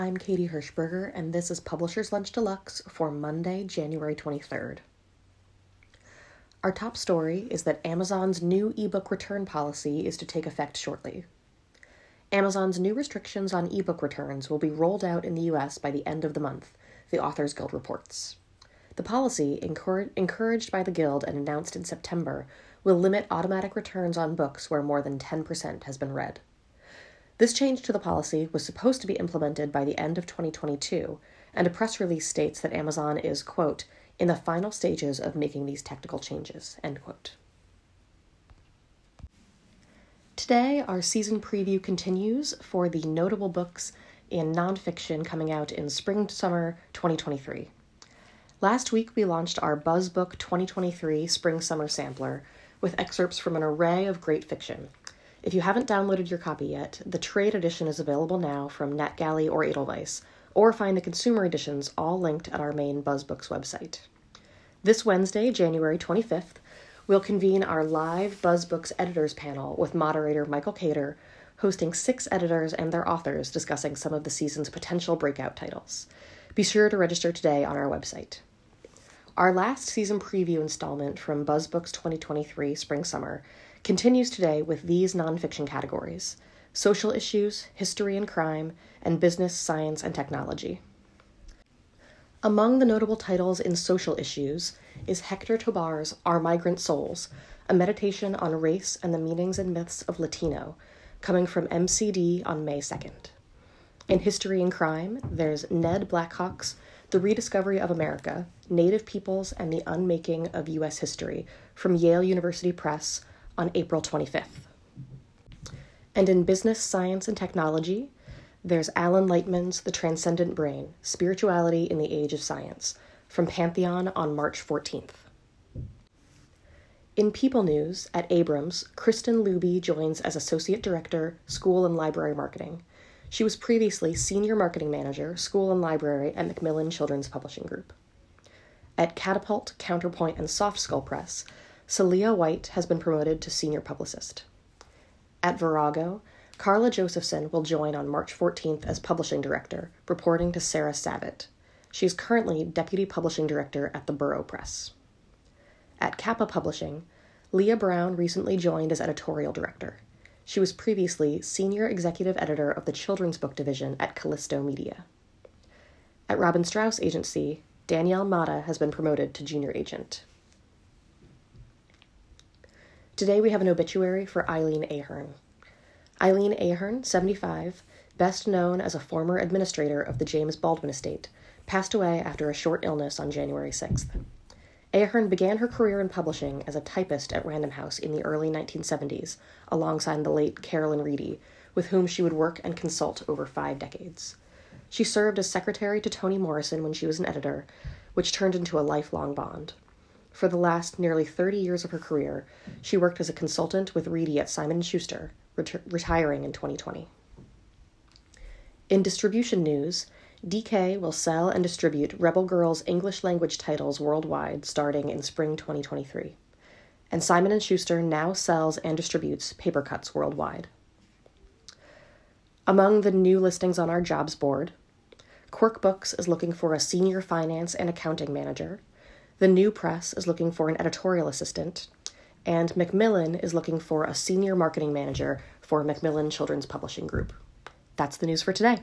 I'm Katie Hirschberger, and this is Publisher's Lunch Deluxe for Monday, January 23rd. Our top story is that Amazon's new ebook return policy is to take effect shortly. Amazon's new restrictions on ebook returns will be rolled out in the US by the end of the month, the Authors Guild reports. The policy, encouraged by the Guild and announced in September, will limit automatic returns on books where more than 10% has been read. This change to the policy was supposed to be implemented by the end of 2022, and a press release states that Amazon is, quote, in the final stages of making these technical changes, end quote. Today, our season preview continues for the notable books in nonfiction coming out in spring summer 2023. Last week, we launched our BuzzBook 2023 Spring Summer Sampler with excerpts from an array of great fiction, if you haven't downloaded your copy yet, the trade edition is available now from NetGalley or Edelweiss, or find the consumer editions all linked at our main BuzzBooks website. This Wednesday, January 25th, we'll convene our live BuzzBooks editors panel with moderator Michael Cader, hosting six editors and their authors discussing some of the season's potential breakout titles. Be sure to register today on our website. Our last season preview installment from BuzzBooks 2023 Spring Summer continues today with these nonfiction categories social issues, history and crime, and business, science, and technology. Among the notable titles in social issues is Hector Tobar's Our Migrant Souls, a meditation on race and the meanings and myths of Latino, coming from MCD on May 2nd. In History and Crime, there's Ned Blackhawk's The Rediscovery of America Native Peoples and the Unmaking of U.S. History from Yale University Press on April 25th. And in Business, Science, and Technology, there's Alan Lightman's The Transcendent Brain Spirituality in the Age of Science from Pantheon on March 14th. In People News, at Abrams, Kristen Luby joins as Associate Director, School and Library Marketing. She was previously Senior Marketing Manager, School and Library at Macmillan Children's Publishing Group. At Catapult, Counterpoint, and Soft Skull Press, Celia White has been promoted to senior publicist. At Virago, Carla Josephson will join on March 14th as publishing director, reporting to Sarah Savitt. She is currently deputy publishing director at the Borough Press. At Kappa Publishing, Leah Brown recently joined as editorial director. She was previously senior executive editor of the children's book division at Callisto Media. At Robin Straus Agency, Danielle Mata has been promoted to junior agent. Today we have an obituary for Eileen Ahern. Eileen Ahern, 75, best known as a former administrator of the James Baldwin estate, passed away after a short illness on January 6th. Ahern began her career in publishing as a typist at Random House in the early 1970s, alongside the late Carolyn Reidy, with whom she would work and consult over five decades. She served as secretary to Toni Morrison when she was an editor, which turned into a lifelong bond. For the last nearly 30 years of her career, she worked as a consultant with Reidy at Simon & Schuster, ret- retiring in 2020. In distribution news, DK will sell and distribute Rebel Girls English language titles worldwide starting in spring 2023. And Simon & Schuster now sells and distributes Papercutz worldwide. Among the new listings on our jobs board, Quirk Books is looking for a senior finance and accounting manager, the New Press is looking for an editorial assistant, and Macmillan is looking for a senior marketing manager for Macmillan Children's Publishing Group. That's the news for today.